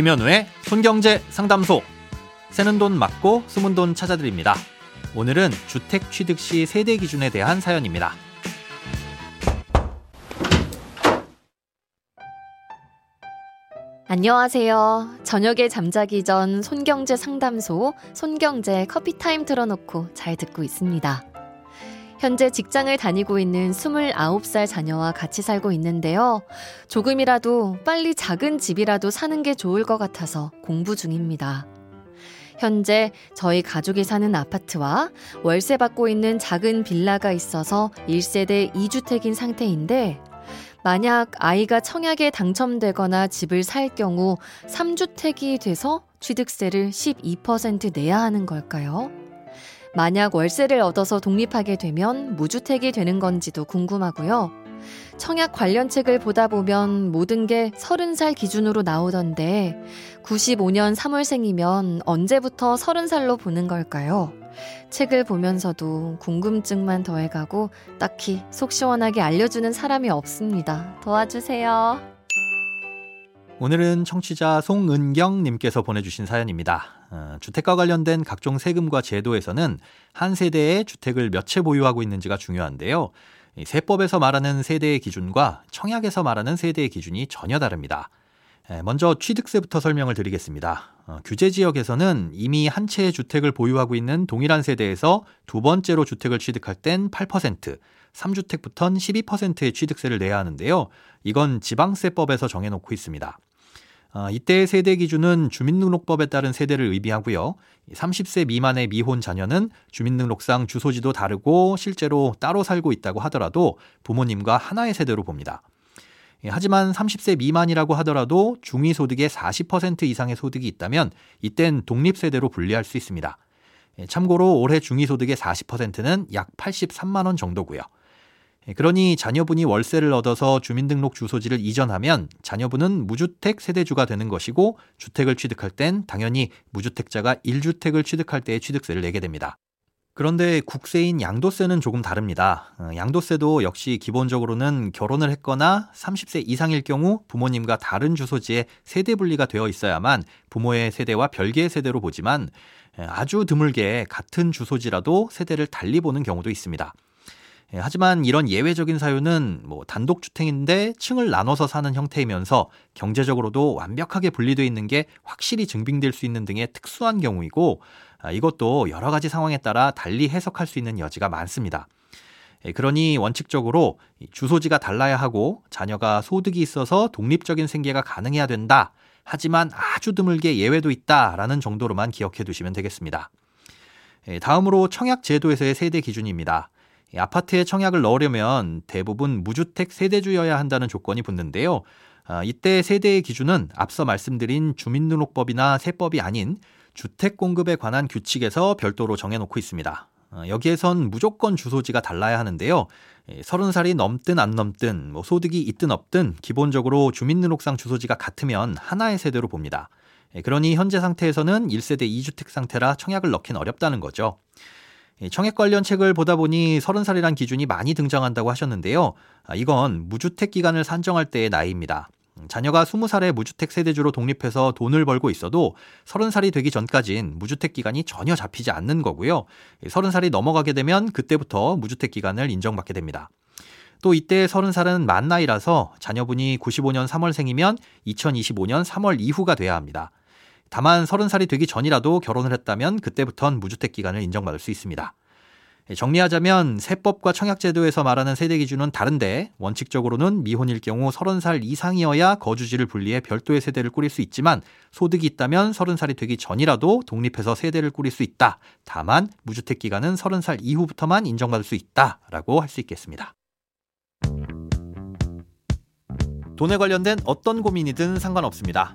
김현우의 손경제 상담소. 새는 돈 맞고 숨은 돈 찾아드립니다. 오늘은 주택 취득 시 세대 기준에 대한 사연입니다. 안녕하세요. 저녁에 잠자기 전 손경제 상담소, 손경제 커피타임 틀어놓고 잘 듣고 있습니다. 현재 직장을 다니고 있는 29살 자녀와 같이 살고 있는데요. 조금이라도 빨리 작은 집이라도 사는 게 좋을 것 같아서 공부 중입니다. 현재 저희 가족이 사는 아파트와 월세 받고 있는 작은 빌라가 있어서 1세대 2주택인 상태인데 만약 아이가 청약에 당첨되거나 집을 살 경우 3주택이 돼서 취득세를 12% 내야 하는 걸까요? 만약 월세를 얻어서 독립하게 되면 무주택이 되는 건지도 궁금하고요. 청약 관련 책을 보다 보면 모든 게 30살 기준으로 나오던데 95년 3월생이면 언제부터 30살로 보는 걸까요? 책을 보면서도 궁금증만 더해가고 딱히 속 시원하게 알려주는 사람이 없습니다. 도와주세요. 오늘은 청취자 송은경님께서 보내주신 사연입니다. 어, 주택과 관련된 각종 세금과 제도에서는 한 세대의 주택을 몇 채 보유하고 있는지가 중요한데요. 세법에서 말하는 세대의 기준과 청약에서 말하는 세대의 기준이 전혀 다릅니다. 먼저 취득세부터 설명을 드리겠습니다. 어, 규제 지역에서는 이미 한 채의 주택을 보유하고 있는 동일한 세대에서 두 번째로 주택을 취득할 땐 8%, 3주택부터는 12%의 취득세를 내야 하는데요. 이건 지방세법에서 정해놓고 있습니다. 어, 이때의 세대 기준은 주민등록법에 따른 세대를 의미하고요. 30세 미만의 미혼 자녀는 주민등록상 주소지도 다르고 실제로 따로 살고 있다고 하더라도 부모님과 하나의 세대로 봅니다. 예, 하지만 30세 미만이라고 하더라도 중위소득의 40% 이상의 소득이 있다면 이땐 독립세대로 분리할 수 있습니다. 예, 참고로 올해 중위소득의 40%는 약 83만 원 정도고요. 예, 그러니 자녀분이 월세를 얻어서 주민등록 주소지를 이전하면 자녀분은 무주택 세대주가 되는 것이고 주택을 취득할 땐 당연히 무주택자가 1주택을 취득할 때의 취득세를 내게 됩니다. 그런데 국세인 양도세는 조금 다릅니다. 어, 양도세도 역시 기본적으로는 결혼을 했거나 30세 이상일 경우 부모님과 다른 주소지에 세대 분리가 되어 있어야만 부모의 세대와 별개의 세대로 보지만 아주 드물게 같은 주소지라도 세대를 달리 보는 경우도 있습니다. 예, 하지만 이런 예외적인 사유는 뭐 단독주택인데 층을 나눠서 사는 형태이면서 경제적으로도 완벽하게 분리되어 있는 게 확실히 증빙될 수 있는 등의 특수한 경우이고 아, 이것도 여러 가지 상황에 따라 달리 해석할 수 있는 여지가 많습니다. 예, 그러니 원칙적으로 주소지가 달라야 하고 자녀가 소득이 있어서 독립적인 생계가 가능해야 된다. 하지만 아주 드물게 예외도 있다라는 정도로만 기억해 두시면 되겠습니다. 예, 다음으로 청약 제도에서의 세대 기준입니다. 아파트에 청약을 넣으려면 대부분 무주택 세대주여야 한다는 조건이 붙는데요. 아, 이때 세대의 기준은 앞서 말씀드린 주민등록법이나 세법이 아닌 주택 공급에 관한 규칙에서 별도로 정해놓고 있습니다. 어, 여기에선 무조건 주소지가 달라야 하는데요. 30살이 넘든 안 넘든 뭐 소득이 있든 없든 기본적으로 주민등록상 주소지가 같으면 하나의 세대로 봅니다. 그러니 현재 상태에서는 1세대 2주택 상태라 청약을 넣긴 어렵다는 거죠. 청약 관련 책을 보다 보니 30살이란 기준이 많이 등장한다고 하셨는데요. 아, 이건 무주택 기간을 산정할 때의 나이입니다. 자녀가 20살에 무주택 세대주로 독립해서 돈을 벌고 있어도 30살이 되기 전까진 무주택 기간이 전혀 잡히지 않는 거고요. 30살이 넘어가게 되면 그때부터 무주택 기간을 인정받게 됩니다. 또 이때 30살은 만 나이라서 자녀분이 95년 3월생이면 2025년 3월 이후가 돼야 합니다. 다만 30살이 되기 전이라도 결혼을 했다면 그때부터는 무주택 기간을 인정받을 수 있습니다. 예, 정리하자면 세법과 청약제도에서 말하는 세대 기준은 다른데 원칙적으로는 미혼일 경우 30살 이상이어야 거주지를 분리해 별도의 세대를 꾸릴 수 있지만 소득이 있다면 30살이 되기 전이라도 독립해서 세대를 꾸릴 수 있다. 다만 무주택 기간은 30살 이후부터만 인정받을 수 있다라고 할 수 있겠습니다. 돈에 관련된 어떤 고민이든 상관없습니다.